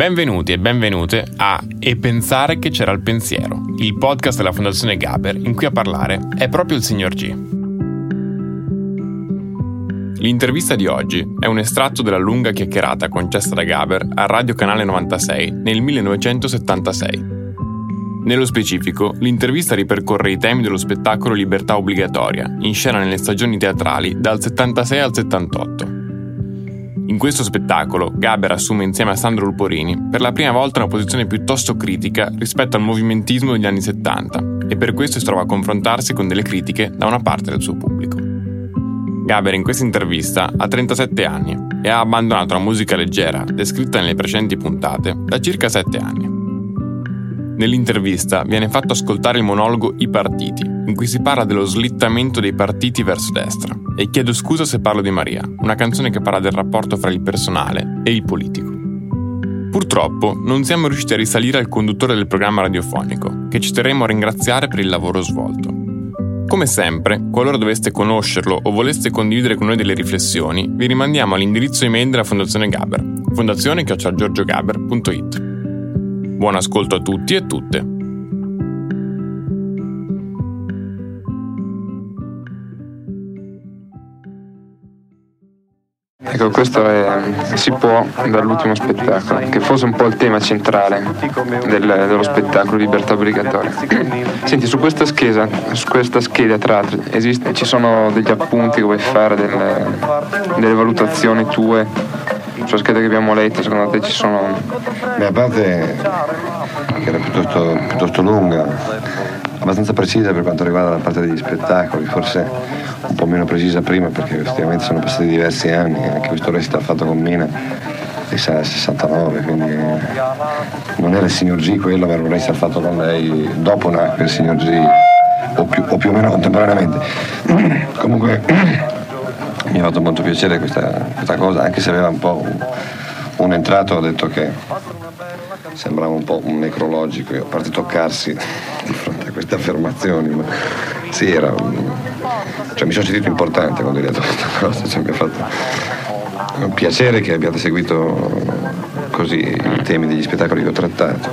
Benvenuti e benvenute a E pensare che c'era il pensiero, il podcast della Fondazione Gaber in cui a parlare è proprio il signor G. L'intervista di oggi è un estratto della lunga chiacchierata concessa da Gaber a Radio Canale 96 nel 1976. Nello specifico, l'intervista ripercorre i temi dello spettacolo Libertà Obbligatoria, in scena nelle stagioni teatrali dal 76 al 78 in questo spettacolo, Gaber assume insieme a Sandro Luporini per la prima volta una posizione piuttosto critica rispetto al movimentismo degli anni 70 e per questo si trova a confrontarsi con delle critiche da una parte del suo pubblico. Gaber in questa intervista ha 37 anni e ha abbandonato la musica leggera, descritta nelle precedenti puntate, da circa 7 anni. Nell'intervista viene fatto ascoltare il monologo I partiti, in cui si parla dello slittamento dei partiti verso destra. E chiedo scusa se parlo di Maria, una canzone che parla del rapporto fra il personale e il politico. Purtroppo non siamo riusciti a risalire al conduttore del programma radiofonico, che ci terremo a ringraziare per il lavoro svolto. Come sempre, qualora doveste conoscerlo o voleste condividere con noi delle riflessioni, vi rimandiamo all'indirizzo email della Fondazione Gaber, fondazione.giorgiogaber.it. Buon ascolto a tutti e tutte. Ecco, questo è, si può dall'ultimo spettacolo, che fosse un po' il tema centrale del, dello spettacolo Libertà Obbligatoria. Senti, su questa scheda, su questa scheda tra l'altro, esiste, ci sono degli appunti che vuoi fare, delle, delle valutazioni tue sulla scheda che abbiamo letto, secondo te ci sono... Beh, a parte che era piuttosto, piuttosto lunga, abbastanza precisa per quanto riguarda la parte degli spettacoli, forse un po' meno precisa prima perché effettivamente sono passati diversi anni, anche questo recital fatto con Mina al 69, quindi non era il signor G quello, ma era un recital fatto con lei, dopo nacque il signor G, o più, o più o meno contemporaneamente. Comunque mi ha fatto molto piacere questa, questa cosa, anche se aveva un po' un, un entrato, ho detto che sembrava un po' un necrologico, a parte toccarsi di fronte a queste affermazioni, ma sì, era cioè, mi sono sentito importante quando ho detto questa cosa, cioè, mi ha fatto un piacere che abbiate seguito così i temi degli spettacoli che ho trattato.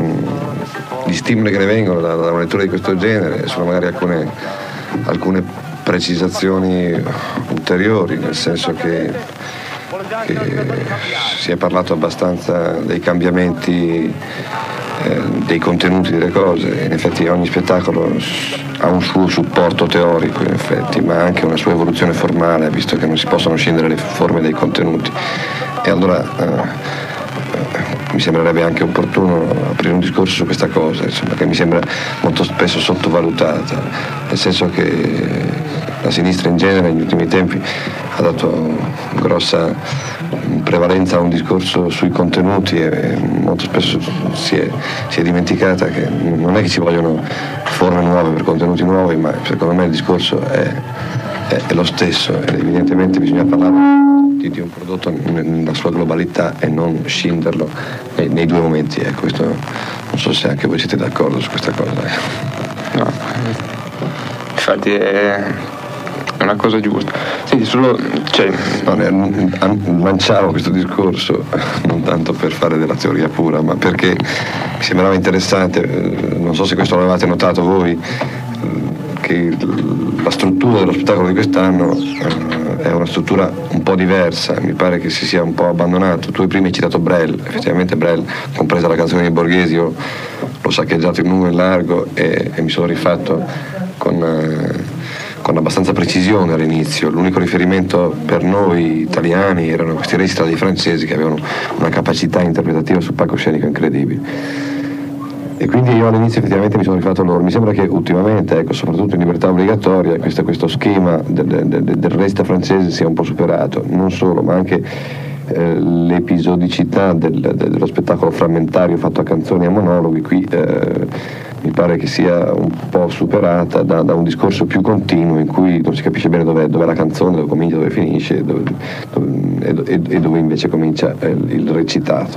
Mm, gli stimoli che ne vengono da, da una lettura di questo genere sono magari alcune, alcune precisazioni ulteriori, nel senso che, che si è parlato abbastanza dei cambiamenti eh, dei contenuti delle cose, in effetti ogni spettacolo ha un suo supporto teorico in effetti, ma anche una sua evoluzione formale, visto che non si possono scendere le forme dei contenuti. E allora eh, mi sembrerebbe anche opportuno aprire un discorso su questa cosa, insomma, che mi sembra molto spesso sottovalutata, nel senso che la sinistra in genere negli ultimi tempi ha dato grossa prevalenza a un discorso sui contenuti e molto spesso si è, si è dimenticata che non è che ci vogliono forme nuove per contenuti nuovi, ma secondo me il discorso è, è, è lo stesso evidentemente bisogna parlare di, un prodotto nella sua globalità e non scinderlo nei, nei due momenti. Ecco, questo, non so se anche voi siete d'accordo su questa cosa. No, infatti è una cosa giusta. Senti, solo, cioè... no, lanciavo questo discorso non tanto per fare della teoria pura, ma perché mi sembrava interessante, eh, non so se questo l'avevate notato voi, eh, che la struttura dello spettacolo di quest'anno eh, è una struttura un po' diversa, mi pare che si sia un po' abbandonato. Tu prima hai citato Brel, effettivamente Brel, compresa la canzone di Borghesi, io l'ho saccheggiato in lungo e in largo e, e mi sono rifatto con, con, abbastanza precisione all'inizio. L'unico riferimento per noi italiani erano questi recital dei francesi che avevano una capacità interpretativa sul palcoscenico incredibile. E quindi io all'inizio effettivamente mi sono rifatto loro. Mi sembra che ultimamente, ecco, soprattutto in libertà obbligatoria, questo, questo schema del, del, del resta francese sia un po' superato. Non solo, ma anche eh, l'episodicità del, dello spettacolo frammentario fatto a canzoni e a monologhi, qui eh, mi pare che sia un po' superata da, da, un discorso più continuo in cui non si capisce bene dove è la canzone, dove comincia, dove finisce dove, dove, e, e, dove invece comincia il, il recitato.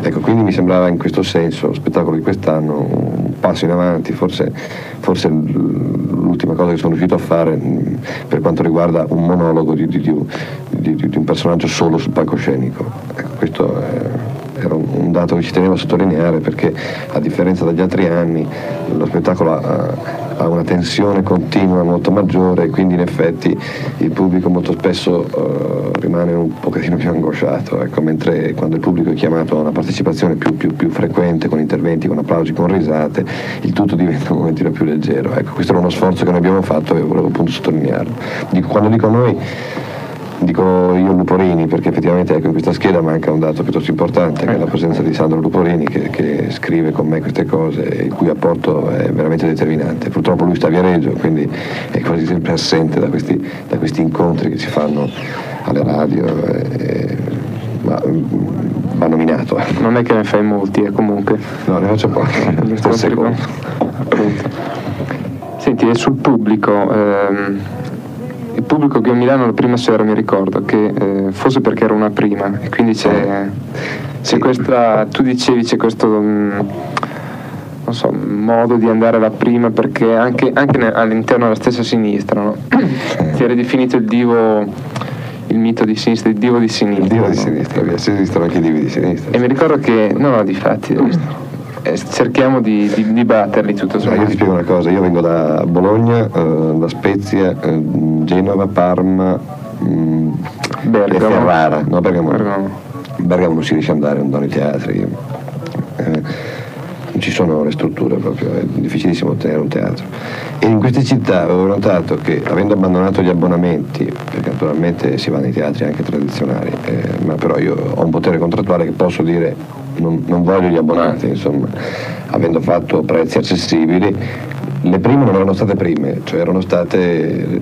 Ecco, quindi mi sembrava in questo senso lo spettacolo di quest'anno un passo in avanti, forse, forse l'ultima cosa che sono riuscito a fare per quanto riguarda un monologo di, di, di, di un personaggio solo sul palcoscenico. Ecco, questo è un, dato che ci tenevo a sottolineare perché a differenza dagli altri anni lo spettacolo ha, ha una tensione continua molto maggiore e quindi in effetti il pubblico molto spesso uh, rimane un pochettino più angosciato, ecco, mentre quando il pubblico è chiamato a una partecipazione più, più, più, frequente, con interventi, con applausi, con risate, il tutto diventa un momentino più leggero. Ecco, questo era uno sforzo che noi abbiamo fatto e volevo appunto sottolinearlo. Dico, quando dico noi Dico io Luporini perché effettivamente ecco, in questa scheda manca un dato piuttosto importante che è la presenza di Sandro Luporini che, che, scrive con me queste cose e il cui apporto è veramente determinante. Purtroppo lui sta a Viareggio, quindi è quasi sempre assente da questi, da questi incontri che si fanno alle radio. E, ma va nominato. Non è che ne fai molti, eh, comunque. No, ne faccio pochi. Senti, è sul pubblico. Ehm il pubblico che a Milano la prima sera mi ricordo che eh, forse perché era una prima e quindi c'è, c'è questa tu dicevi c'è questo mm, non so, modo di andare alla prima perché anche, anche all'interno della stessa sinistra no? ti era definito il divo il mito di sinistra, il divo di sinistra. Il divo di sinistra, no? esistono anche i divi di sinistra. E mi ricordo che, no, no, di fatti, eh, cerchiamo di, di, di, batterli tutto sommato. Io ti spiego una cosa, io vengo da Bologna, eh, da Spezia, eh, Genova, Parma, mh, mm, Bergamo. e Ferrara. No, Bergamo. Bergamo. Bergamo non si riesce ad andare, non danno i teatri. Eh, non ci sono le strutture proprio, è difficilissimo ottenere un teatro. E in queste città avevo notato che avendo abbandonato gli abbonamenti, perché naturalmente si va nei teatri anche tradizionali, eh, ma però io ho un potere contrattuale che posso dire non, non voglio gli abbonati, insomma, avendo fatto prezzi accessibili, le prime non erano state prime, cioè erano state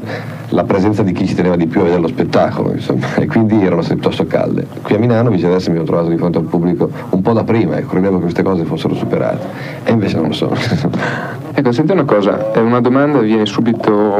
la presenza di chi ci teneva di più a vedere lo spettacolo, insomma, e quindi erano piuttosto calde. Qui a Milano viceversa mi ho trovato di fronte al pubblico un po' da prima e credevo che queste cose fossero superate, e invece non lo sono. ecco, senti una cosa, è una domanda che viene subito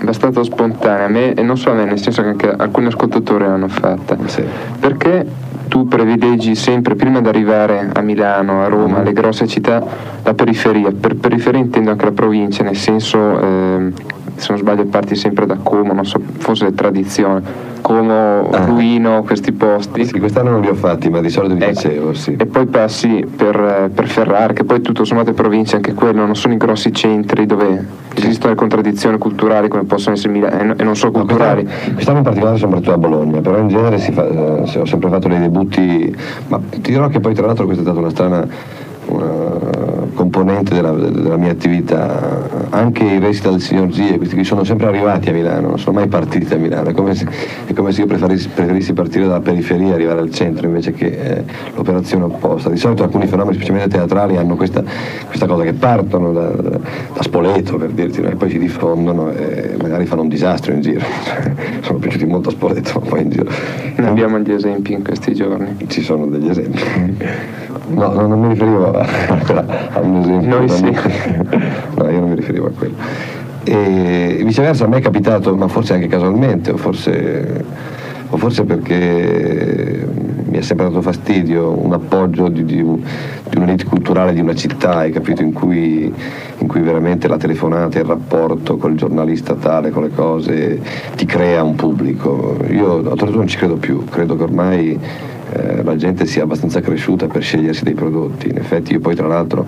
abbastanza spontanea a me, e non solo a me, nel senso che anche alcuni ascoltatori l'hanno fatta. Sì. Perché tu privilegi sempre, prima di arrivare a Milano, a Roma, alle grosse città, la periferia. Per periferia intendo anche la provincia, nel senso, eh, se non sbaglio, parti sempre da Como, non so, forse tradizione. Como, ah. Ruino, questi posti. Sì, quest'anno non li ho fatti, ma di solito li ecco. facevo, sì. E poi passi per, per Ferrara, che poi tutto sommato è provincia, anche quello, non sono i grossi centri dove esistono le contraddizioni culturali come possono essere Milano, e non solo culturali. No, quest'anno, quest'anno, in particolare sono partito a Bologna, però in genere fa, eh, ho sempre fatto dei debutti, ma ti dirò che poi tra l'altro questa è stata una strana una componente della, della, mia attività, anche i resti del signor Gie, questi qui sono sempre arrivati a Milano, non sono mai partiti a Milano, è come se, è come se io preferissi, preferissi, partire dalla periferia e arrivare al centro invece che eh, l'operazione opposta. Di solito alcuni fenomeni, specialmente teatrali, hanno questa, questa cosa che partono da, da, Spoleto per dirti, no? e poi si diffondono e magari fanno un disastro in giro. sono piaciuti molto a Spoleto, poi in giro. Ne abbiamo gli esempi in questi giorni. Ci sono degli esempi. No, no non mi riferivo a, a un esempio. Noi sì. no, io non mi riferivo a quello. E viceversa a me è capitato, ma forse anche casualmente, o forse, o forse perché mi è sempre dato fastidio un appoggio di, di, di un'elite culturale di una città, hai capito, in cui, in cui veramente la telefonata, il rapporto col giornalista tale, con le cose, ti crea un pubblico. Io oltretutto non ci credo più, credo che ormai eh, la gente sia abbastanza cresciuta per scegliersi dei prodotti. In effetti io poi tra l'altro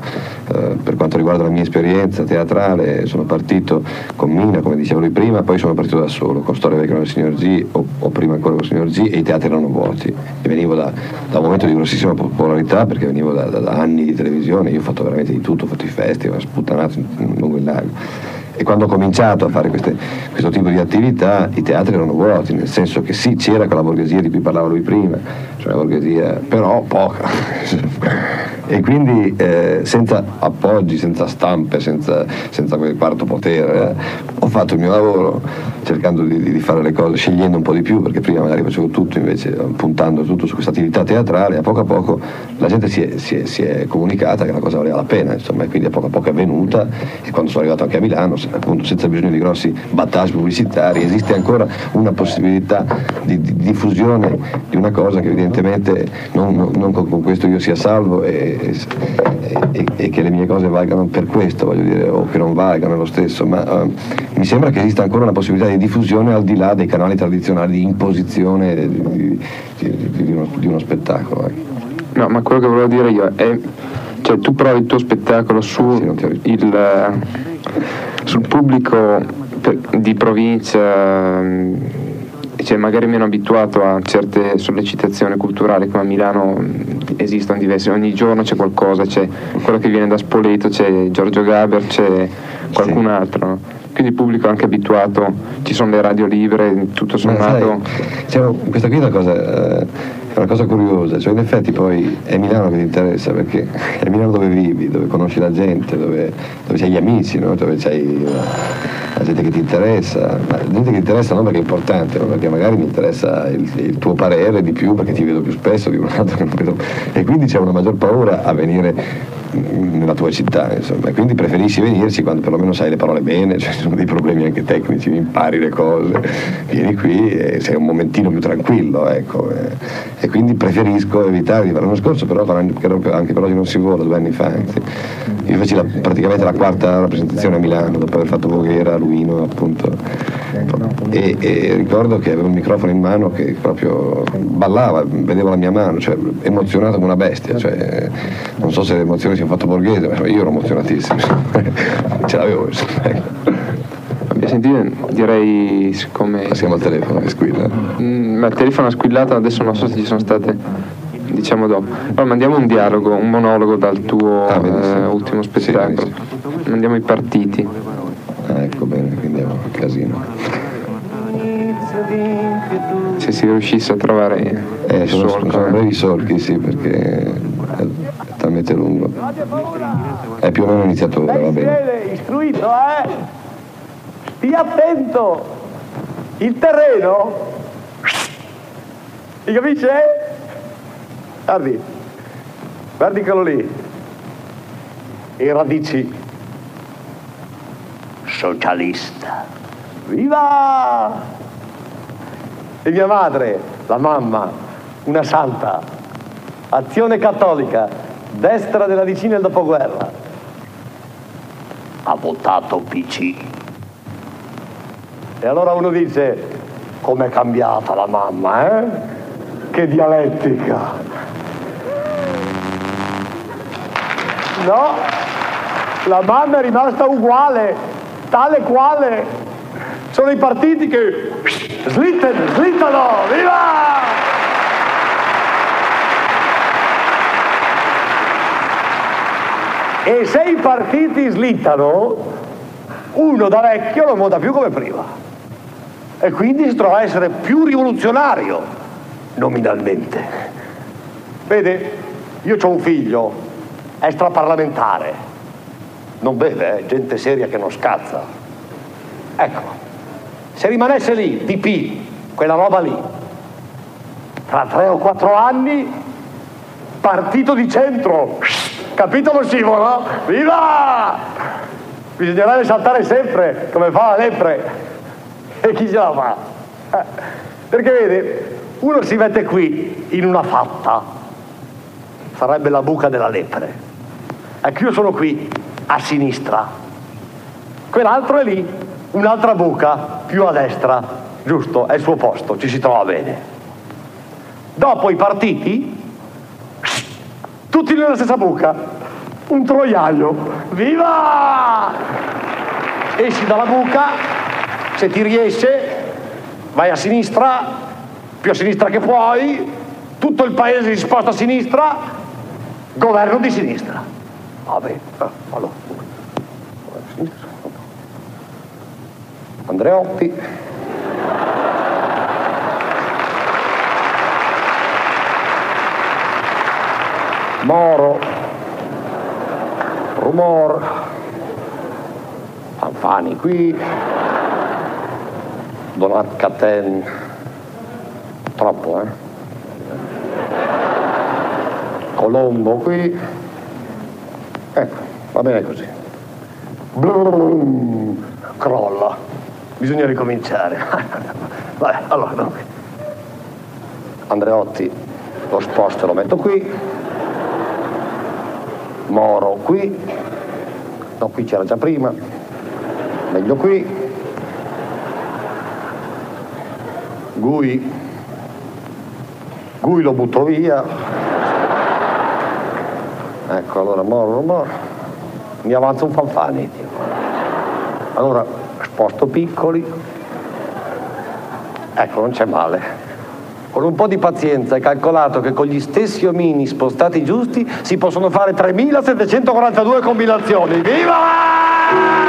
eh, per quanto riguarda la mia esperienza teatrale sono partito con Mina, come dicevo lui prima, poi sono partito da solo, con Storia Vecchia del Signor G o, o, prima ancora con il Signor G e i teatri erano vuoti. E venivo da, da un momento di grossissima popolarità perché venivo da, da, da, anni di televisione, io ho fatto veramente di tutto, ho fatto i festival, sputtanato lungo il lago. E quando ho cominciato a fare queste, questo tipo di attività i teatri erano vuoti, nel senso che sì, c'era quella borghesia di cui parlava lui prima, cioè la borghesia, però poca. e quindi eh, senza appoggi, senza stampe, senza, senza quel quarto potere, eh, ho fatto il mio lavoro cercando di, di, fare le cose, scegliendo un po' di più, perché prima magari facevo tutto, invece puntando tutto su questa attività teatrale, a poco a poco la gente si è, si è, si è comunicata che la cosa valeva la pena, insomma, e quindi a poco a poco è venuta e quando sono arrivato anche a Milano, appunto senza bisogno di grossi battage pubblicitari, esiste ancora una possibilità di, di diffusione di una cosa che evidentemente non, non, non con questo io sia salvo e, e, e, che le mie cose valgano per questo, voglio dire, o che non valgano lo stesso, ma uh, mi sembra che esista ancora una possibilità di diffusione al di là dei canali tradizionali di imposizione di, di, di, uno, di uno, spettacolo. Ecco. No, ma quello che volevo dire io è, cioè tu provi il tuo spettacolo su sì, il, sul pubblico di provincia cioè, magari meno abituato a certe sollecitazioni culturali come a Milano esistono diverse, ogni giorno c'è qualcosa, c'è quello che viene da Spoleto, c'è Giorgio Gaber, c'è qualcun sì. altro. Quindi il pubblico è anche abituato, ci sono le radio libere, tutto sommato. Sai, questa qui è una cosa, eh, è una cosa curiosa, cioè in effetti poi è Milano che ti interessa perché è Milano dove vivi, dove conosci la gente, dove, dove c'hai gli amici, no? dove c'hai la, la, gente che ti interessa, ma la gente che ti interessa non perché è importante, ma perché magari mi interessa il, il, tuo parere di più perché ti vedo più spesso di un altro che non vedo. E quindi c'è una maggior paura a venire nella tua città, insomma, quindi preferisci venirci quando perlomeno sai le parole bene, cioè ci sono dei problemi anche tecnici, impari le cose, vieni qui e sei un momentino più tranquillo, ecco. E, quindi preferisco evitare di fare l'anno scorso, però anche, per non si vola, due anni fa, anzi. Io feci la, praticamente la quarta rappresentazione a Milano, dopo aver fatto Voghera, Luino, appunto. E, e, ricordo che avevo un microfono in mano che proprio ballava, vedevo la mia mano, cioè emozionato come una bestia, cioè, non so se le emozioni si hanno fatto borghese, ma io ero emozionatissimo, ce l'avevo. Abbia sentito, direi siccome... Passiamo al telefono che squilla. Mm, ma il telefono ha squillato, adesso non so se ci sono state diciamo dopo. Allora mandiamo un dialogo, un monologo dal tuo ah, eh, ultimo spettacolo. Sì. Mandiamo i partiti. Casino. Se si riuscisse a trovare eh, il sono, solco. Sono brevi solchi, sì, perché è, talmente lungo. È più o meno iniziato ora, va bene. istruito, eh? Stia attento! Il terreno? Mi capisce? Guardi, guardi quello lì. E radici socialista. Viva! E mia madre, la mamma, una santa, azione cattolica, destra della vicina del dopoguerra. Ha votato PC. E allora uno dice, com'è cambiata la mamma, eh? Che dialettica. No, la mamma è rimasta uguale, tale quale sono i partiti che slittano, slittano, viva! E se i partiti slittano, uno da vecchio non vota più come prima. E quindi si trova a essere più rivoluzionario, nominalmente. Vede, io ho un figlio, extraparlamentare, non beve, eh? gente seria che non scazza. Ecco, se rimanesse lì, PP, quella roba lì, tra tre o quattro anni, partito di centro, capito lo scivolo? Viva! Bisognerebbe saltare sempre, come fa la lepre. E chi ce la fa? Eh, perché vede, uno si mette qui in una fatta, sarebbe la buca della lepre. Ecco, io sono qui, a sinistra. Quell'altro è lì, un'altra buca più a destra, giusto? È il suo posto, ci si trova bene. Dopo i partiti, tutti nella stessa buca, un troiaio, viva! Esci dalla buca, se ti riesce, vai a sinistra, più a sinistra che puoi, tutto il paese si sposta a sinistra, governo di sinistra. Vabbè, allora. Andreotti. Moro. Rumor. Fanfani qui. Donat Caten, troppo, eh? Colombo qui, ecco, va bene così. Brum, crolla, bisogna ricominciare. Vai, allora. Andreotti lo sposto e lo metto qui, Moro qui, no qui c'era già prima, meglio qui, Gui, Gui lo butto via, ecco allora Moro, Moro, mi avanza un fanfani, allora sposto piccoli, ecco non c'è male. Con un po' di pazienza è calcolato che con gli stessi omini spostati giusti si possono fare 3742 combinazioni. Viva!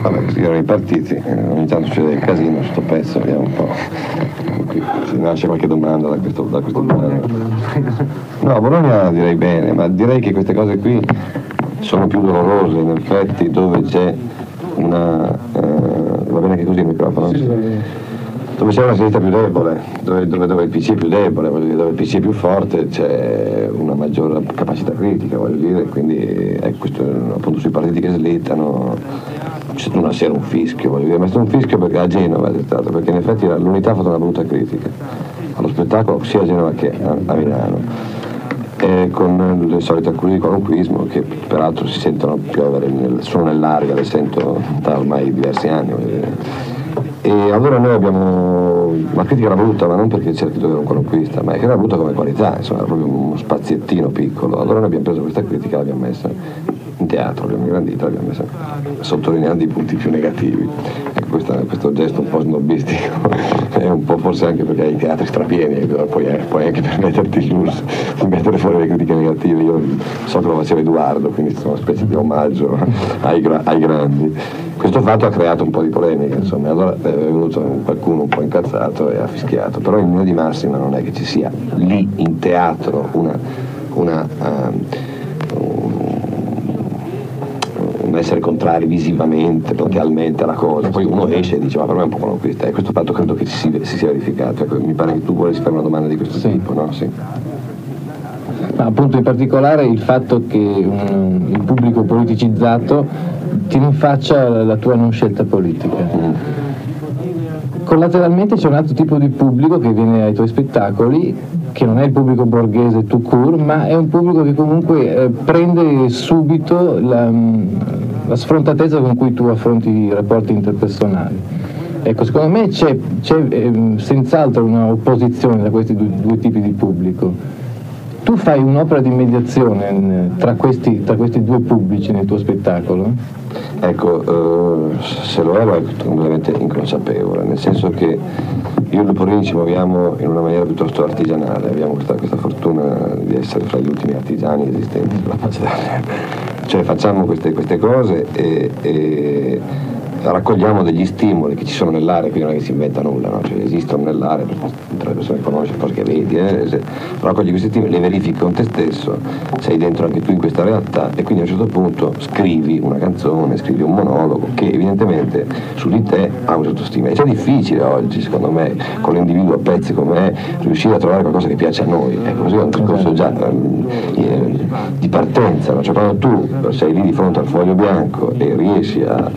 Vabbè, così erano i partiti, eh, ogni tanto succede il casino sto pezzo, vediamo un po'. Se nasce qualche domanda da questo, da questo brano. No, Bologna direi bene, ma direi che queste cose qui sono più dolorose in effetti dove c'è una... eh, va bene che così il microfono? Dove c'è una sinistra più debole, dove, dove- dove il PC è più debole, dove il PC è più forte c'è una maggior capacità critica, voglio dire, quindi ecco, questo, appunto sui partiti che slittano una sera un fischio, voglio dire, ma è stato un fischio perché a Genova è stato, perché in effetti l'unità ha fatto una brutta critica allo spettacolo sia a Genova che a, a Milano. E con le solite accuse di qualunquismo che peraltro si sentono piovere nel, solo nell'aria, le sento da ormai diversi anni. E allora noi abbiamo, la critica era brutta, ma non perché cerchi di avere un qualunquista, ma che era brutta come qualità, insomma, era proprio uno spaziettino piccolo. Allora noi abbiamo preso questa critica e l'abbiamo messa in teatro, l'abbiamo ingrandita, l'abbiamo messa sottolineando i punti più negativi. Questa- questo gesto un po' snobbistico è un po' forse anche perché hai i teatri strapieni, e allora puoi, puoi anche permetterti il lusso di mettere fuori le critiche negative. Io so che lo faceva Edoardo, quindi sono una specie di omaggio ai, ai grandi. Questo fatto ha creato un po' di polemica, insomma, allora eh, è venuto qualcuno un po' incazzato e ha fischiato, però in linea di massima non è che ci sia lì in teatro una, una, ehm, un essere contrari visivamente, platealmente alla cosa, poi uno esce e dice ma per me è un po' qualunquista e questo fatto credo che si, si sia verificato, Ecco, mi pare che tu volessi fare una domanda di questo tipo, no? Sì. Ma appunto in particolare il fatto che um, il pubblico politicizzato ti rinfaccia la, la tua non scelta politica. Collateralmente c'è un altro tipo di pubblico che viene ai tuoi spettacoli, che non è il pubblico borghese tout court, ma è un pubblico che comunque eh, prende subito la, mm, la sfrontatezza con cui tu affronti i rapporti interpersonali. Ecco, secondo me c'è, c'è, ehm, senz'altro una opposizione da questi due, due tipi di pubblico. Tu fai un'opera di mediazione eh, tra questi, tra questi due pubblici nel tuo spettacolo? Ecco, eh, se lo ero è completamente inconsapevole, nel senso che io e Luporini ci muoviamo in una maniera piuttosto artigianale, abbiamo questa, questa fortuna di essere fra gli ultimi artigiani esistenti sulla faccia della terra. Cioè facciamo queste, queste cose e, e raccogliamo degli stimoli che ci sono nell'area, quindi non è che si inventa nulla, no? cioè, esistono nell'area, tra le persone che conosci, cose che vedi, eh? Raccogli questi stimoli, le verifichi con te stesso, sei dentro anche tu in questa realtà e quindi a un certo punto scrivi una canzone, scrivi un monologo che evidentemente su di te ha un certo stimolo. È difficile oggi, secondo me, con l'individuo a pezzi come è, riuscire a trovare qualcosa che piace a noi. Ecco, così è un discorso già eh, di partenza, no? cioè quando tu sei lì di fronte al foglio bianco e riesci a,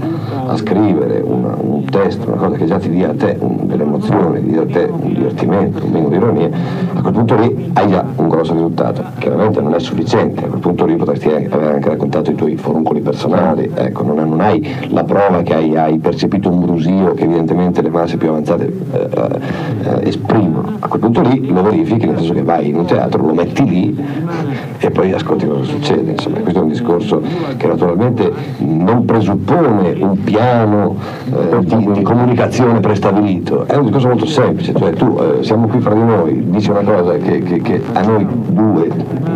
a scrivere una- un testo, una cosa che già ti dia a te un- delle ti dia a te un divertimento, un minimo di ironia, a quel punto lì hai già un grosso risultato. Chiaramente non è sufficiente, a quel punto lì potresti aver anche raccontato i tuoi foruncoli personali, ecco, non, non hai la prova che hai, hai percepito un brusio che evidentemente le masse più avanzate eh, eh, esprimono. A quel punto lì lo verifichi, nel senso che vai in un teatro, lo metti lì e poi ascolti cosa succede. Insomma, questo è un discorso che naturalmente non presuppone un piano piano eh, di, di, comunicazione prestabilito, è un discorso molto semplice, cioè tu eh, siamo qui fra di noi, dici una cosa che, che, che, a noi due,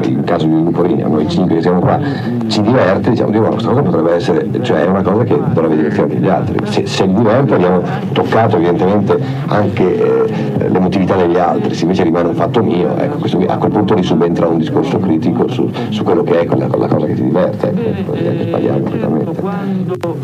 in caso di Luporini, a noi cinque che siamo qua, ci diverte, diciamo, dico, questa cosa potrebbe essere, cioè è una cosa che dovrebbe divertire anche gli altri. Se, se diverte abbiamo toccato evidentemente anche eh, l'emotività degli altri, se invece rimane un fatto mio, ecco, questo, a quel punto lì subentra un discorso critico su, su quello che è quella, quella, cosa che ti diverte, ecco, sbagliato completamente.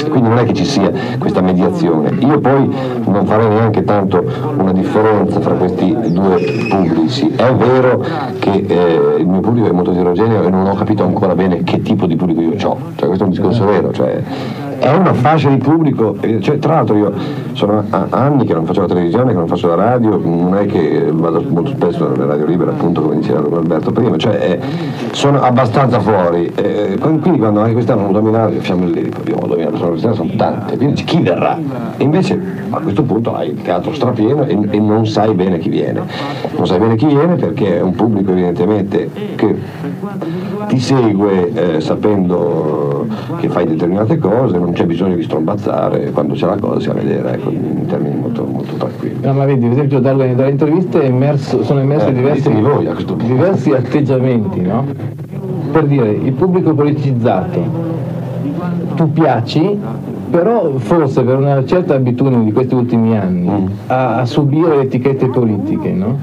Quindi non è che ci sia questa mediazione. Io poi non farei neanche tanto una differenza fra questi due pubblici. È vero che eh, il mio pubblico è molto eterogeneo e non ho capito ancora bene che tipo di pubblico io ho, cioè questo è un discorso vero, cioè, è una fascia di pubblico, cioè, tra l'altro io sono anni che non faccio la televisione, che non faccio la radio, non è che vado molto spesso nelle radio libere appunto come diceva Alberto prima, cioè eh, sono abbastanza fuori, eh, quindi quando anche quest'anno hanno dominato, diciamo lì, abbiamo dominato, sono, sono tante, quindi chi verrà? E invece a questo punto hai il teatro strapieno e, e non sai bene chi viene, non sai bene chi viene perché è un pubblico evidentemente che ti segue eh, sapendo che fai determinate cose, non c'è bisogno di strombazzare, quando c'è la cosa si va a vedere ecco, in termini molto, molto tranquilli. No, ma vedi, per esempio dalle, dalle interviste emerso, sono emersi eh, diversi, voi, diversi atteggiamenti, no? Per dire, il pubblico politicizzato, tu piaci, però forse per una certa abitudine di questi ultimi anni mm. a, a, subire le etichette politiche, no?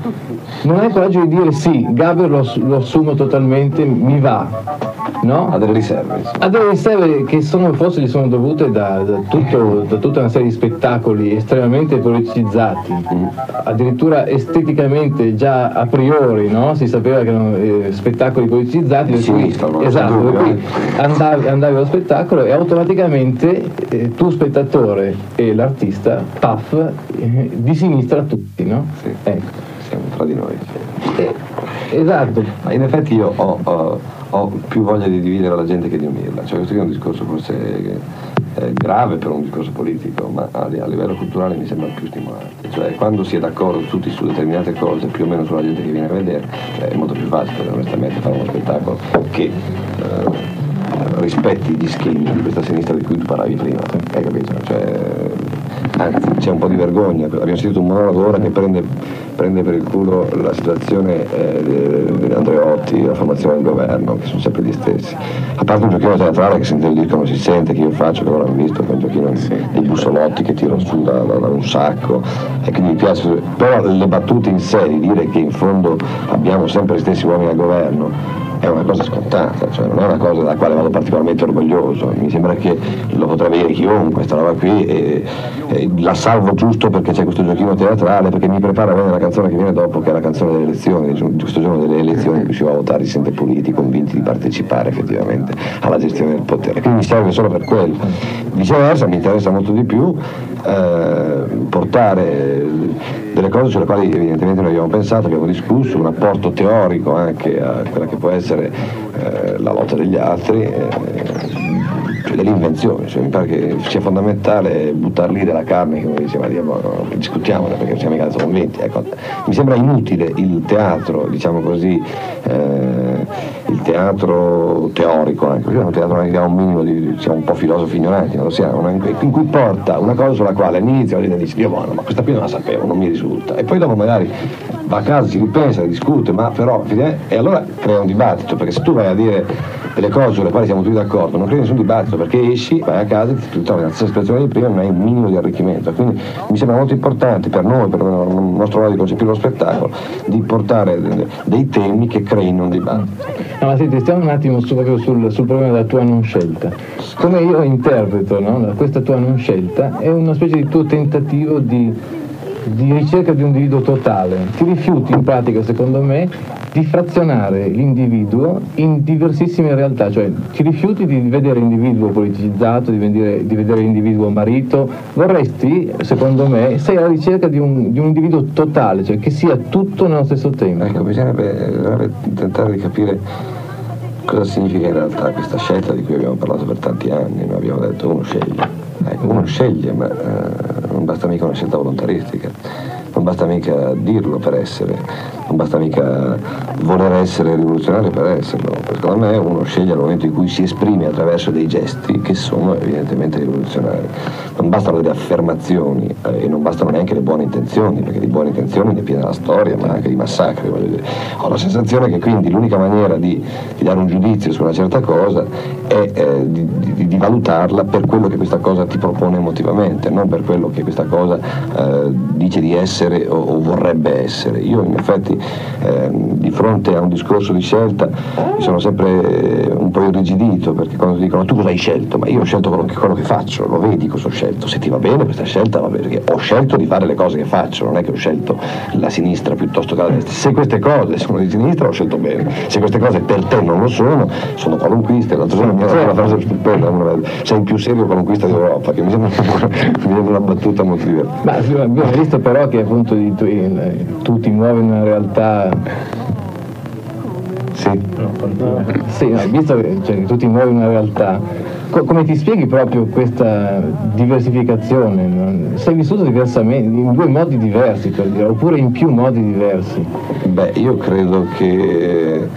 non hai coraggio di dire sì, Gaber lo, lo assumo totalmente, mi va, no? Ha delle riserve. Insomma. Ha delle riserve che sono, forse gli sono dovute da, da, tutto, da, tutta una serie di spettacoli estremamente politicizzati, mm. addirittura esteticamente già a priori no? si sapeva che erano eh, spettacoli politicizzati, per cui, esatto, per cui andavi, andavi, allo spettacolo e automaticamente eh, tu spettatore e l'artista, paf, eh, di sinistra tutti, no? Sì. Ecco siamo tra di noi. Eh, esatto. Ma in effetti io ho, ho, ho, più voglia di dividere la gente che di unirla, cioè questo è un discorso forse eh, grave per un discorso politico, ma a, a, livello culturale mi sembra più stimolante. Cioè quando si è d'accordo tutti su determinate cose, più o meno sulla gente che viene a vedere, eh, è molto più facile onestamente fare uno spettacolo che eh, rispetti gli schemi di questa sinistra di cui tu parlavi prima, hai capito? Cioè, anzi c'è un po' di vergogna, abbiamo sentito un monologo ora che prende, prende per il culo la situazione eh, di Andreotti, la formazione del governo, che sono sempre gli stessi. A parte un giochino teatrale che sente il disco non si sente, che io faccio, che ora hanno visto, che è un giochino dei bussolotti che tirano su da, da, da, un sacco, e quindi mi piace, però le battute in sé di dire che in fondo abbiamo sempre gli stessi uomini al governo, è una cosa scontata, cioè non è una cosa della quale vado particolarmente orgoglioso, mi sembra che lo potrebbe dire chiunque questa roba qui e, e la salvo giusto perché c'è questo giochino teatrale, perché mi prepara bene la canzone che viene dopo che è la canzone delle elezioni, questo giorno delle elezioni in cui si va a votare, si sente puliti, convinti di partecipare effettivamente alla gestione del potere, quindi mi serve solo per quello. Viceversa mi interessa molto di più eh, portare delle cose sulle quali evidentemente noi abbiamo pensato, abbiamo discusso, un apporto teorico anche a quella che può essere eh, la lotta degli altri. Eh, cioè dell'invenzione, cioè mi pare che sia fondamentale buttare lì della carne, come diceva Dio, no, discutiamola perché siamo mica convinti. Ecco, mi sembra inutile il teatro, diciamo così, eh, il teatro teorico, anche, perché è un teatro che ha un minimo di, siamo un po' filosofi ignoranti, non lo siamo, in cui porta una cosa sulla quale all'inizio la dice, Dio buono, ma questa qui non la sapevo, non mi risulta, e poi dopo magari va a casa, si ripensa, discute, ma però, e allora crea un dibattito, perché se tu vai a dire delle cose sulle quali siamo tutti d'accordo, non crea nessun dibattito, perché esci, vai a casa, ti trovi nella stessa situazione di prima e non hai un minimo di arricchimento. Quindi mi sembra molto importante per noi, per il nostro modo di concepire lo spettacolo, di portare dei temi che creino un dibattito. No, ma senti, stiamo un attimo su, sul, sul, problema della tua non scelta. Come io interpreto no, questa tua non scelta, è una specie di tuo tentativo di di ricerca di un individuo totale. Ti rifiuti in pratica, secondo me, di frazionare l'individuo in diversissime realtà, cioè ti rifiuti di vedere l'individuo politicizzato, di vedere, di vedere l'individuo marito, vorresti, secondo me, sei alla ricerca di un, di un, individuo totale, cioè che sia tutto nello stesso tempo. Ecco, bisognerebbe tentare di capire cosa significa in realtà questa scelta di cui abbiamo parlato per tanti anni, noi abbiamo detto uno sceglie. Ecco, uno sceglie, ma eh, non basta mica una scelta volontaristica, non basta mica dirlo per essere, non basta mica voler essere rivoluzionario per esserlo, secondo me uno sceglie al momento in cui si esprime attraverso dei gesti che sono evidentemente rivoluzionari. Non bastano delle affermazioni eh, e non bastano neanche le buone intenzioni, perché di buone intenzioni ne è piena la storia, ma anche di massacri. Ho la sensazione che quindi l'unica maniera di, di dare un giudizio su una certa cosa è eh, di, di, di, valutarla per quello che questa cosa ti propone emotivamente, non per quello che questa cosa eh, dice di essere o, o, vorrebbe essere. Io in effetti ehm, di fronte a un discorso di scelta mi sono sempre un po' irrigidito perché quando ti dicono tu cosa hai scelto? Ma io ho scelto quello che, quello che faccio, lo vedi cosa ho scelto, se ti va bene questa scelta va bene, perché ho scelto di fare le cose che faccio, non è che ho scelto la sinistra piuttosto che la destra. Se queste cose sono di sinistra ho scelto bene, se queste cose per te non lo sono, sono qualunquiste. L'altro giorno mi hanno una frase stupenda, sei il più serio qualunquista d'Europa, che mi sembra, mi sembra una battuta molto diversa. Ma abbiamo visto però che appunto tu, tu ti muovi in una realtà sì. Sì, no, visto che cioè, tu ti muovi in una realtà, co- come ti spieghi proprio questa diversificazione? No? Sei vissuto diversamente, in due modi diversi per dire, oppure in più modi diversi? Beh, io credo che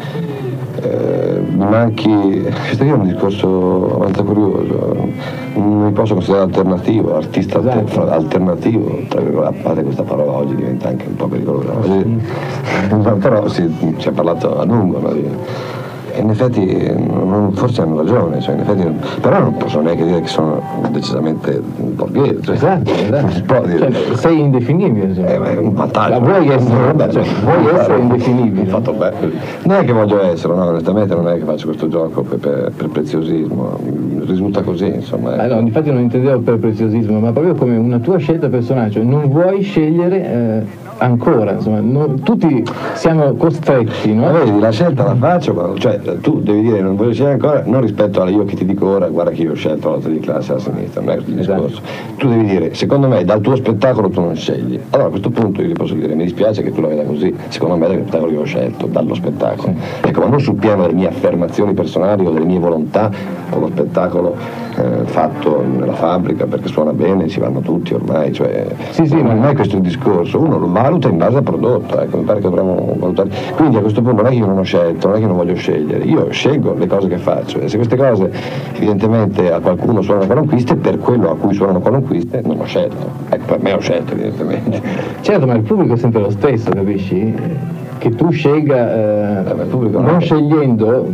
eh, mi manchi, questo è un discorso abbastanza curioso, non mi posso considerare alternativo, artista esatto. alternativo, a parte questa parola oggi diventa anche un po' pericolosa, però si, si è parlato a lungo. No? In effetti non, forse hanno ragione, cioè effetti, però non posso neanche dire che sono decisamente borghese. Cioè, esatto, esatto. Cioè, sei indefinibile. Cioè. Eh, è un vantaggio. vuoi essere, vabbè, cioè, vuoi essere indefinibile. Fatto bene. Non è che voglio essere, no, onestamente non è che faccio questo gioco per, per, per preziosismo, risulta così, insomma. Eh, no, infatti non intendevo per preziosismo, ma proprio come una tua scelta personale, cioè non vuoi scegliere eh, ancora, insomma, non, tutti siamo costretti, no? Ma vedi, la scelta la faccio, cioè tu devi dire non voglio scegliere ancora, non rispetto a io che ti dico ora, guarda che io ho scelto l'altro di classe alla sinistra, non è il esatto. discorso. Tu devi dire, secondo me dal tuo spettacolo tu non scegli. Allora a questo punto io ti posso dire, mi dispiace che tu la veda così, secondo me è lo spettacolo che ho scelto, dallo spettacolo. Sì. Ecco, ma non sul piano delle mie affermazioni personali o delle mie volontà, o lo spettacolo eh, fatto nella fabbrica perché suona bene, ci vanno tutti ormai, cioè sì, sì, non è questo il discorso, uno lo valuta in base al prodotto, ecco, mi pare che dovremmo valutare. Quindi a questo punto non è che io non ho scelto, non è che non voglio scegliere, io scelgo le cose che faccio e se queste cose evidentemente a qualcuno suonano qualunquiste, per quello a cui suonano qualunquiste non ho scelto. Ecco, per me ho scelto evidentemente. Certo, ma il pubblico è sempre lo stesso, capisci? Che tu scelga, eh, eh non no. scegliendo,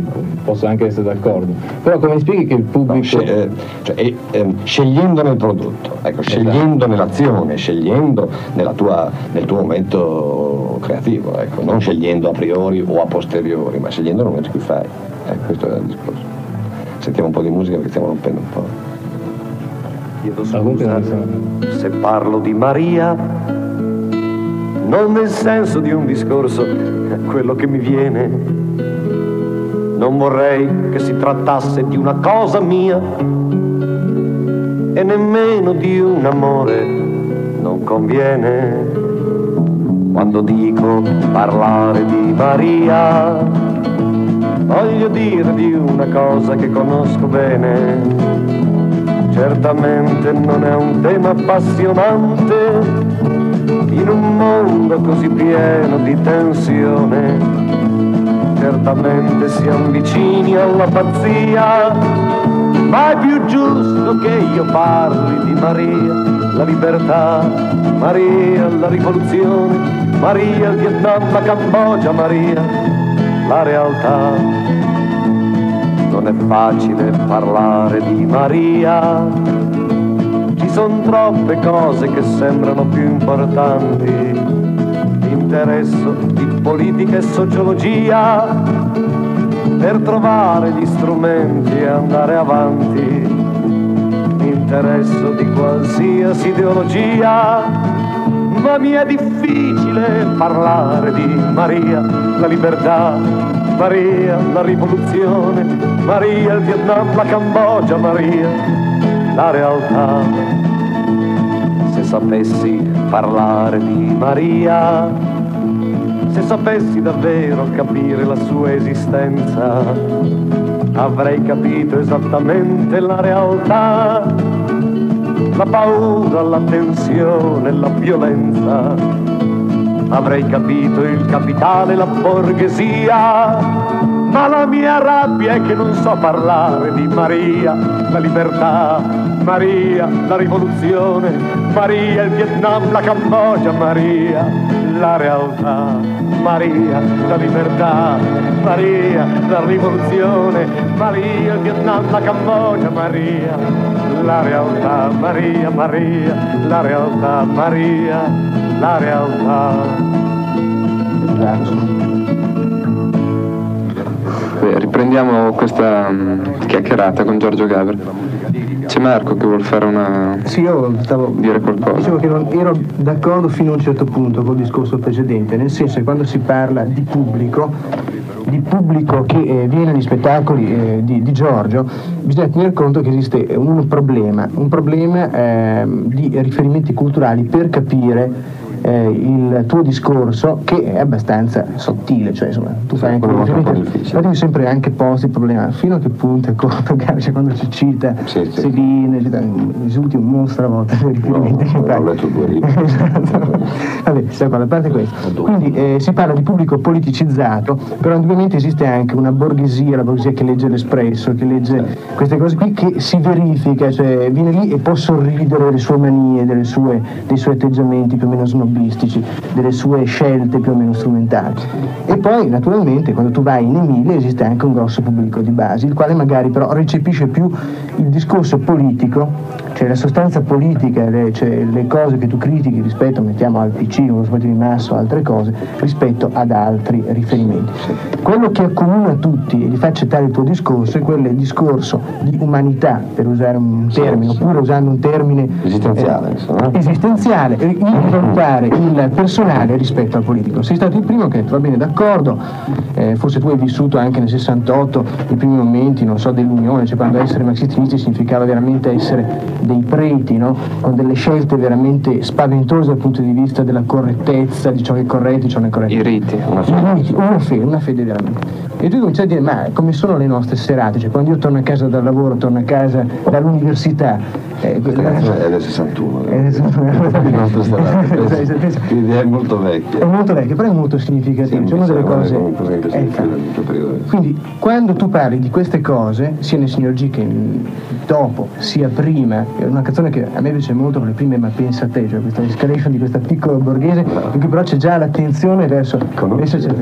posso anche essere d'accordo, però come spieghi che il pubblico... No, sce- eh, cioè, eh, ehm, scegliendo nel prodotto, ecco, esatto. scegliendo nell'azione, scegliendo tua, nel tuo momento creativo, ecco, non scegliendo a priori o a posteriori, ma scegliendo nel momento in cui fai. Ecco, questo è il discorso. Sentiamo un po' di musica perché stiamo rompendo un po'. Chiedo scusa se parlo di Maria non nel senso di un discorso, è quello che mi viene. Non vorrei che si trattasse di una cosa mia e nemmeno di un amore, non conviene. Quando dico parlare di Maria, voglio dire di una cosa che conosco bene. Certamente non è un tema appassionante, in un mondo così pieno di tensione. Certamente siamo vicini alla pazzia, ma è più giusto che io parli di Maria, la libertà, Maria, la rivoluzione, Maria, il Vietnam, la Cambogia, Maria, la realtà. Non è facile parlare di Maria sono troppe cose che sembrano più importanti. Interesso di politica e sociologia per trovare gli strumenti e andare avanti. Interesso di qualsiasi ideologia, ma mi è difficile parlare di Maria, la libertà, Maria, la rivoluzione, Maria, il Vietnam, la Cambogia, Maria, la realtà sapessi parlare di Maria, se sapessi davvero capire la sua esistenza, avrei capito esattamente la realtà, la paura, la tensione, la violenza. Avrei capito il capitale, la borghesia, ma la mia rabbia è che non so parlare di Maria, la libertà, Maria, la rivoluzione, Maria, il Vietnam, la Cambogia, Maria, la realtà, Maria, la libertà, Maria, la rivoluzione, Maria, il Vietnam, la Cambogia, Maria, la realtà, Maria, Maria, la realtà, Maria, la realtà. Beh, riprendiamo questa um, chiacchierata con Giorgio Gaber. Marco che vuole fare una... Sì, io stavo... dire qualcosa. Dicevo che non ero d'accordo fino a un certo punto col discorso precedente, nel senso che quando si parla di pubblico, di pubblico che eh, viene agli spettacoli eh, di, di, Giorgio, bisogna tenere conto che esiste un problema, un problema eh, di riferimenti culturali per capire eh, il tuo discorso che è abbastanza sottile, cioè insomma tu fai anche devi sempre anche posti il problema fino a che punto è corto cioè, quando ci cita sì, sì. Risulti un mostro a volte i riferimenti no, che fai. esatto. Vabbè, sai qua, la parte è questa. Quindi eh, si parla di pubblico politicizzato, però indubbiamente esiste anche una borghesia, la borghesia che legge l'espresso, che legge queste cose qui, che si verifica, cioè viene lì e può sorridere delle sue manie, delle sue, dei suoi atteggiamenti più o meno snob snobbistici, delle sue scelte più o meno strumentali. E poi naturalmente quando tu vai in Emilia esiste anche un grosso pubblico di base, il quale magari però recepisce più il discorso politico, cioè la sostanza politica, le, cioè le cose che tu critichi rispetto, mettiamo al PC, allo sport di massa o altre cose, rispetto ad altri riferimenti. Quello che accomuna tutti e gli fa accettare il tuo discorso è quel discorso di umanità, per usare un termine, oppure usando un termine esistenziale, eh, insomma. esistenziale, valutare il personale rispetto al politico. Sei stato il primo che va bene d'accordo, eh, forse tu hai vissuto anche nel 68 i primi momenti, non so, dell'Unione, cioè quando essere marxisti significava veramente essere dei preti, no? con delle scelte veramente spaventose dal punto di vista della correttezza, di ciò che è corretto, di ciò che non è corretto. I riti, una fede. Una fede, una fede veramente. E tu cominci a dire, ma come sono le nostre serate? Cioè quando io torno a casa dal lavoro, torno a casa dall'università. Eh, è del 61. È del 61. Quindi è molto vecchia. È molto vecchia, però è molto significativa. Sì, una delle cose. Eh, quindi quando tu parli di queste cose, sia nel signor G che dopo, sia prima, è una canzone che a me piace molto per le prime, ma pensa a te, cioè questa escalation di questa piccola borghese, in cui però c'è già l'attenzione verso. Adesso c'è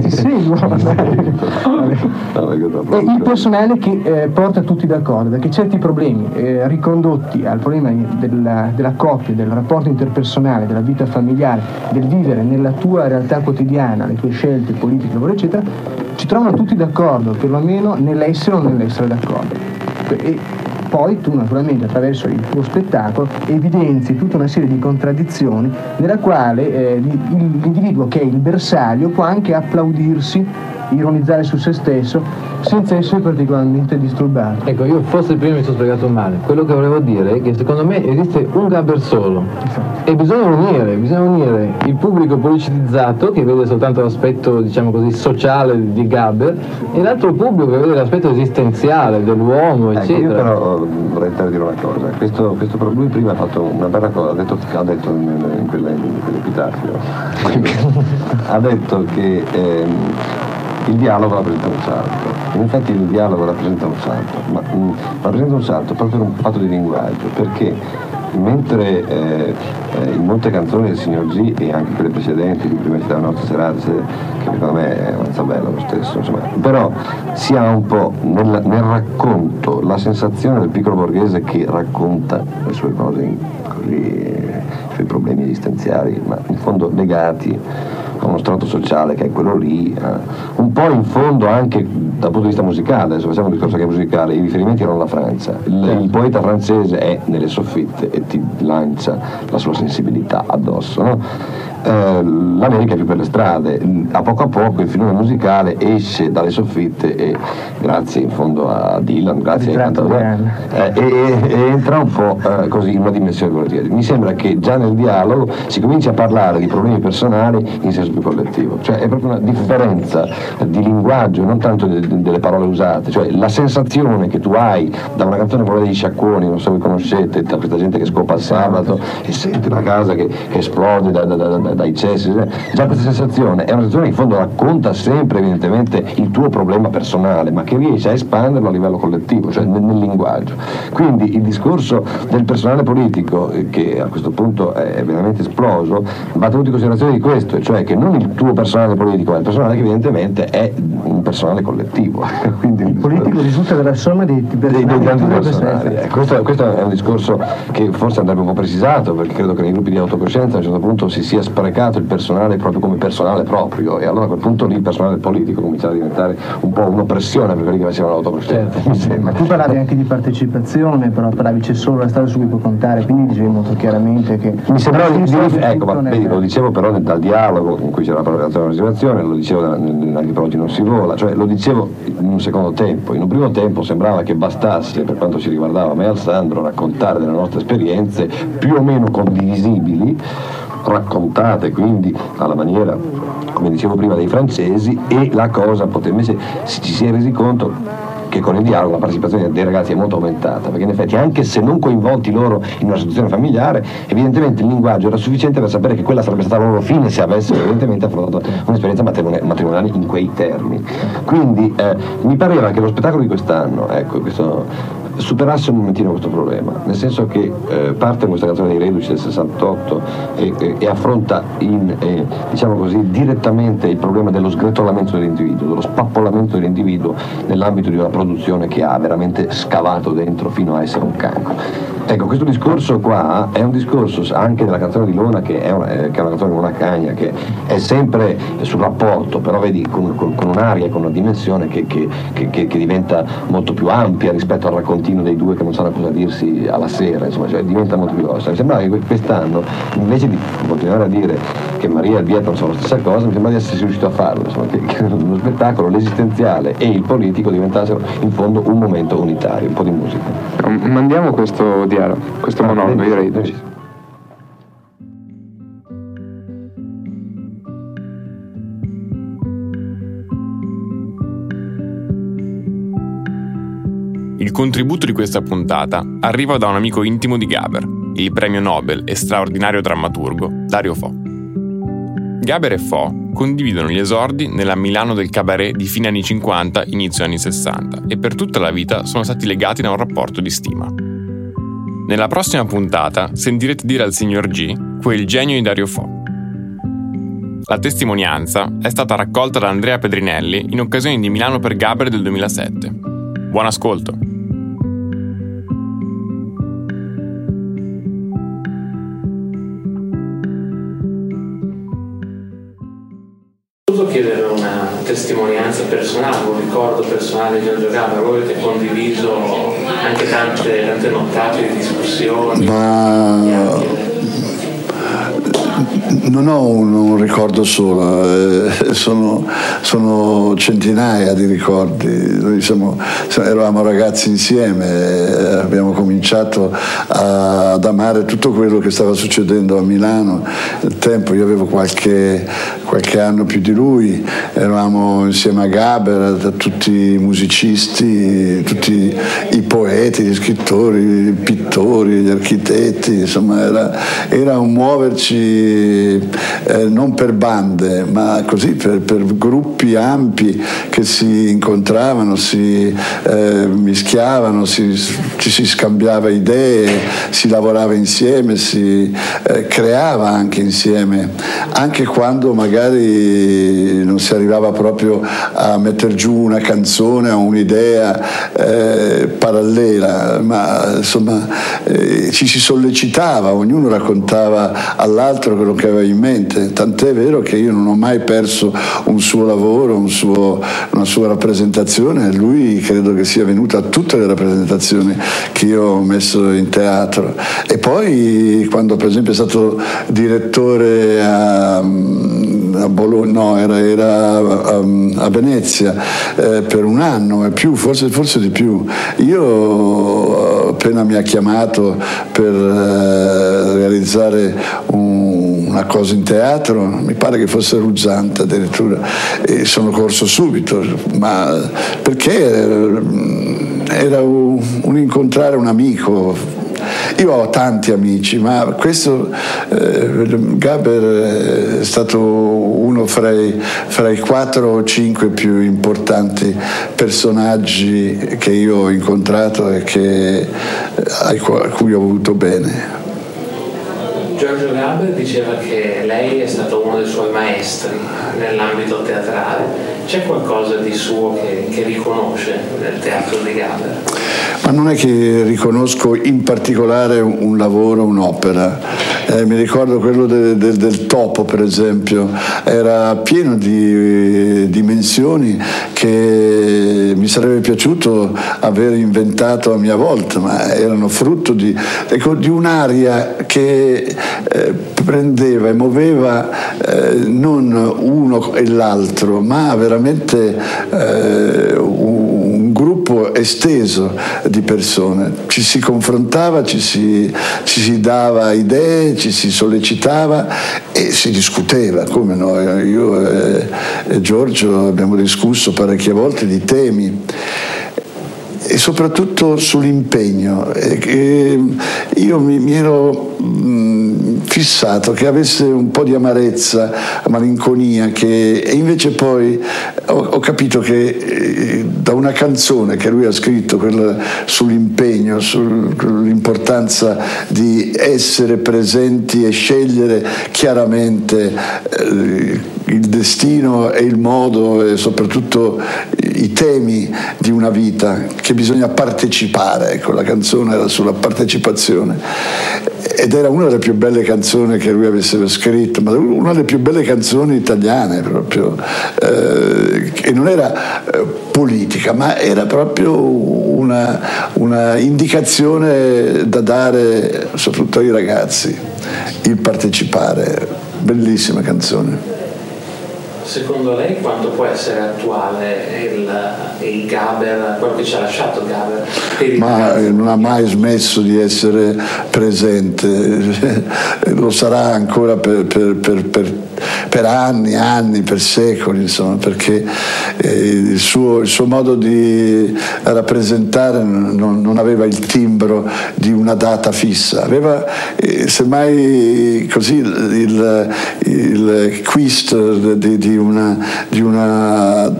ti seguo. E il personale che eh, porta tutti d'accordo, perché certi problemi eh, ricondotti al problema della, della coppia, del rapporto interpersonale, della vita familiare, del vivere nella tua realtà quotidiana, le tue scelte politiche, eccetera, ci trovano tutti d'accordo, perlomeno nell'essere o nell'essere d'accordo. E poi tu naturalmente attraverso il tuo spettacolo evidenzi tutta una serie di contraddizioni nella quale eh, l'individuo che è il bersaglio può anche applaudirsi ironizzare su se stesso senza essere particolarmente disturbato. Ecco, io forse il primo mi sono spiegato male. Quello che volevo dire è che secondo me esiste un Gaber solo e bisogna unire, bisogna unire il pubblico politicizzato che vede soltanto l'aspetto, diciamo così, sociale di Gaber e l'altro pubblico che vede l'aspetto esistenziale dell'uomo, ecco, eccetera. Io però vorrei dire una cosa, questo, questo, lui prima ha fatto una bella cosa, ha detto, ha detto in, in, quell'epitafio, ha detto che ehm, il dialogo rappresenta un salto. In effetti il dialogo rappresenta un salto, ma mh, mm, rappresenta un salto proprio per un fatto di linguaggio, perché mentre eh, eh, in molte canzoni del signor G e anche quelle precedenti, di prima città nostra serata, che secondo me è una bella lo stesso, insomma, però si ha un po' nel, nel, racconto la sensazione del piccolo borghese che racconta le sue cose così, i suoi problemi esistenziali, ma in fondo legati a uno strato sociale che è quello lì, eh. un po' in fondo anche dal punto di vista musicale, adesso facciamo un discorso che è musicale, i riferimenti erano la Francia, il, il certo. poeta francese è nelle soffitte e ti lancia la sua sensibilità addosso. No? Eh, l'America è più per le strade, a poco a poco il filone musicale esce dalle soffitte e grazie in fondo a Dylan, grazie ai cantatori, eh, e, e, entra un po' eh, così in una dimensione volentieri. Mi sembra che già nel dialogo si comincia a parlare di problemi personali in senso più collettivo, cioè è proprio una differenza di linguaggio, non tanto de, de, delle parole usate, cioè la sensazione che tu hai da una canzone come degli sciacquoni, non so se vi conoscete, da questa gente che scopa il sabato e senti una casa che, che esplode da, da, da, dai cessi, già questa sensazione è una sensazione che in fondo racconta sempre evidentemente il tuo problema personale, ma che riesce a espanderlo a livello collettivo, cioè nel, nel linguaggio. Quindi il discorso del personale politico, eh, che a questo punto è veramente esploso, va tenuto in considerazione di questo, cioè che non il tuo personale politico, ma il personale che evidentemente è un personale collettivo. Quindi il politico risulta dalla somma dei, dei, dei grandi personali. Eh, questo, questo, è un discorso che forse andrebbe un po' precisato, perché credo che nei gruppi di autocoscienza a un certo punto si sia sprecato il personale proprio come personale proprio, e allora a quel punto lì il personale politico cominciava a diventare un po' un'oppressione per quelli che facevano l'autocoscienza. Certo. Ma tu parlavi anche di partecipazione, però parlavi c'è solo la strada su cui può contare, quindi dicevi molto chiaramente che... Mi sembra di, ecco, ma vedi, lo dicevo però dal dialogo in cui c'era la partecipazione, lo dicevo negli pronti non si vola, cioè lo dicevo in un secondo tempo, in un primo tempo sembrava che bastasse, per quanto ci riguardava me e Alessandro, raccontare delle nostre esperienze più o meno condivisibili, raccontate quindi alla maniera, come dicevo prima, dei francesi e la cosa poteva, invece ci si è resi conto che con il dialogo la partecipazione dei ragazzi è molto aumentata, perché in effetti anche se non coinvolti loro in una situazione familiare, evidentemente il linguaggio era sufficiente per sapere che quella sarebbe stata la loro fine se avessero evidentemente affrontato un'esperienza matrimoniale in quei termini. Quindi eh, mi pareva che lo spettacolo di quest'anno, ecco, questo, superasse un momentino questo problema, nel senso che eh, parte questa canzone dei Reduci del 68 e, e, e affronta in, eh, diciamo così, direttamente il problema dello sgretolamento dell'individuo, dello spappolamento dell'individuo nell'ambito di una produzione che ha veramente scavato dentro fino a essere un cancro. Ecco, questo discorso qua è un discorso anche della canzone di Lona, che è una, eh, che è una canzone di una cagna, che è sempre sul rapporto, però vedi con, con, con un'aria con una dimensione che, che, che, diventa molto più ampia rispetto al raccontino dei due che non sanno cosa dirsi alla sera, insomma, cioè diventa molto più grossa. Mi sembrava che quest'anno, invece di continuare a dire che Maria e il Vietnam sono la stessa cosa, mi sembra di essere riuscito a farlo, insomma, che, lo spettacolo, l'esistenziale e il politico diventassero in fondo un momento unitario, un po' di musica. Mandiamo questo dialogo, questo ah, monologo, direi. Il contributo di questa puntata arriva da un amico intimo di Gaber, il premio Nobel e straordinario drammaturgo Dario Fo. Gaber e Fo condividono gli esordi nella Milano del cabaret di fine anni 50, inizio anni 60 e per tutta la vita sono stati legati da un rapporto di stima. Nella prossima puntata sentirete dire al signor G quel genio di Dario Fo. La testimonianza è stata raccolta da Andrea Pedrinelli in occasione di Milano per Gaber del 2007. Buon ascolto! Posso chiedere una testimonianza personale, un ricordo personale di Giorgio Gabra? Voi avete condiviso anche tante, tante nottate di discussioni. Ma non ho un, un ricordo solo, eh, sono, sono, centinaia di ricordi. Noi siamo, eravamo ragazzi insieme, eh, abbiamo cominciato a, ad amare tutto quello che stava succedendo a Milano. Il tempo, io avevo qualche, qualche anno più di lui, eravamo insieme a Gaber, tutti i musicisti, tutti i poeti, gli scrittori, i pittori, gli architetti, insomma era, era un muoverci eh, non per bande, ma così per, per, gruppi ampi che si incontravano, si eh, mischiavano, si, ci si scambiava idee, si lavorava insieme, si eh, creava anche insieme, anche quando magari non si arrivava proprio a mettere giù una canzone o un'idea eh, parallela, ma insomma eh, ci si sollecitava, ognuno raccontava all'altro quello che aveva in mente, tant'è vero che io non ho mai perso un suo lavoro, un suo, una sua rappresentazione, lui credo che sia venuto a tutte le rappresentazioni che io ho messo in teatro. E poi quando per esempio è stato direttore a, a Bologna, no, era, era a, a, Venezia eh, per un anno e più, forse, forse di più, io appena mi ha chiamato per eh, realizzare un una cosa in teatro, mi pare che fosse ruzzante addirittura, e sono corso subito, ma perché era un, incontrare un amico io ho tanti amici, ma questo eh, Gaber è stato uno fra i, fra i quattro o cinque più importanti personaggi che io ho incontrato e che, a cui ho avuto bene. Giorgio Gaber diceva che lei è stato uno dei suoi maestri nell'ambito teatrale. C'è qualcosa di suo che, che riconosce nel teatro di Gaber? Ma non è che riconosco in particolare un lavoro, un'opera. Eh, mi ricordo quello de, de, del topo, per esempio, era pieno di dimensioni che mi sarebbe piaciuto aver inventato a mia volta, ma erano frutto di, ecco, di un'aria che eh, prendeva e muoveva eh, non uno e l'altro, ma veramente eh, un gruppo esteso di persone. Ci si confrontava, ci si, ci si dava idee, ci si sollecitava e si discuteva, come no? Io e Giorgio abbiamo discusso parecchie volte di temi e soprattutto sull'impegno. io mi, ero mh, fissato che avesse un po' di amarezza, malinconia, che, e invece poi ho, capito che eh, da una canzone che lui ha scritto, sull'impegno, sull'importanza di essere presenti e scegliere chiaramente eh, il destino e il modo e soprattutto i temi di una vita che bisogna partecipare, ecco la canzone era sulla partecipazione ed era una delle più belle canzoni che lui avesse scritto, ma una delle più belle canzoni italiane proprio, eh, e non era eh, politica, ma era proprio una, una indicazione da dare soprattutto ai ragazzi, il partecipare, bellissima canzone. Secondo lei quanto può essere attuale il, il Gaber, quello che ci ha lasciato Gaber? Ma non ha mai smesso di essere presente, lo sarà ancora per, per, per, per anni, anni, per secoli, insomma, perché eh, il, suo, il, suo, modo di rappresentare non, non, aveva il timbro di una data fissa, aveva eh, semmai così il, il twist di, di una, di una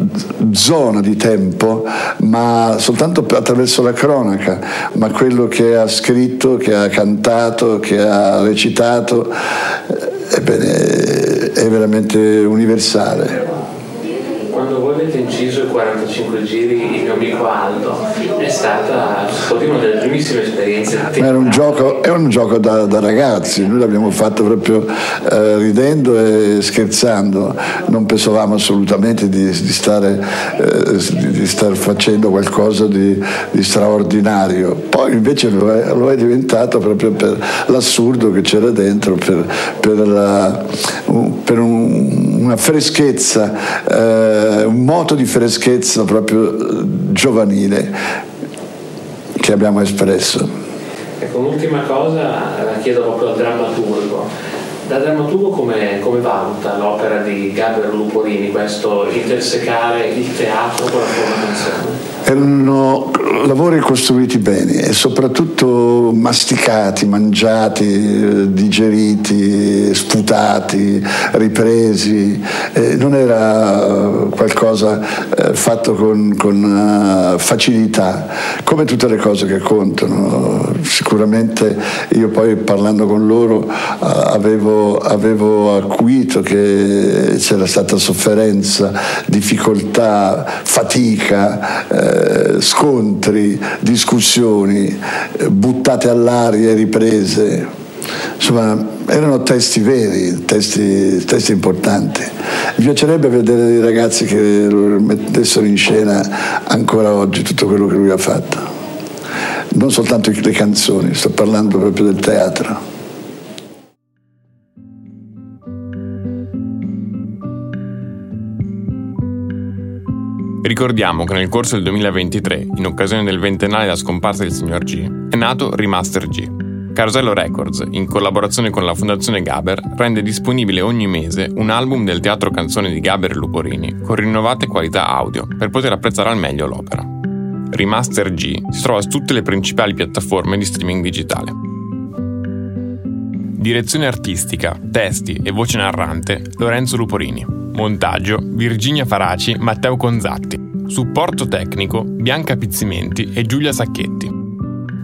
zona di tempo, ma soltanto attraverso la cronaca, ma quello che ha scritto, che ha cantato, che ha recitato, eh, ebbene, è veramente universale avete inciso i 45 giri il mio amico Aldo è stata una delle primissime esperienze. Era un gioco, è un gioco da, da, ragazzi. Noi l'abbiamo fatto proprio eh, ridendo e scherzando. Non pensavamo assolutamente di, di, stare, eh, di stare, facendo qualcosa di, di straordinario. Poi invece lo è, lo è, diventato proprio per l'assurdo che c'era dentro per, per, la, per un, una freschezza eh, un moto di freschezza proprio eh, giovanile che abbiamo espresso. Ecco, un'ultima cosa la chiedo proprio al drammaturgo. Da drammaturgo come, come valuta l'opera di Gabriele Luporini, questo intersecare il teatro con la formazione? Erano lavori costruiti bene e soprattutto masticati, mangiati, digeriti, sputati, ripresi. Eh, non era qualcosa eh, fatto con, con uh, facilità, come tutte le cose che contano. Sicuramente io poi parlando con loro uh, avevo, avevo acuito che c'era stata sofferenza, difficoltà, fatica. Eh, eh, scontri, discussioni, eh, buttate all'aria e riprese. Insomma, erano testi veri, testi, testi, importanti. Mi piacerebbe vedere dei ragazzi che mettessero in scena ancora oggi tutto quello che lui ha fatto. Non soltanto le canzoni, sto parlando proprio del teatro. Ricordiamo che nel corso del 2023, in occasione del ventennale della scomparsa del signor G, è nato Remaster G. Carosello Records, in collaborazione con la Fondazione Gaber, rende disponibile ogni mese un album del teatro canzone di Gaber e Luporini con rinnovate qualità audio per poter apprezzare al meglio l'opera. Remaster G si trova su tutte le principali piattaforme di streaming digitale. Direzione artistica, testi e voce narrante Lorenzo Luporini. Montaggio Virginia Faraci, Matteo Conzatti. Supporto tecnico Bianca Pizzimenti e Giulia Sacchetti.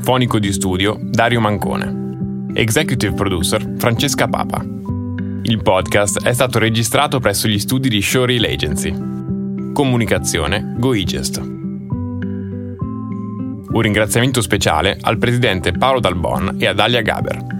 Fonico di studio Dario Mancone. Executive producer Francesca Papa. Il podcast è stato registrato presso gli studi di Showreel Agency. Comunicazione GoIgest. Un ringraziamento speciale al presidente Paolo Dalbon e ad Alia Gaber.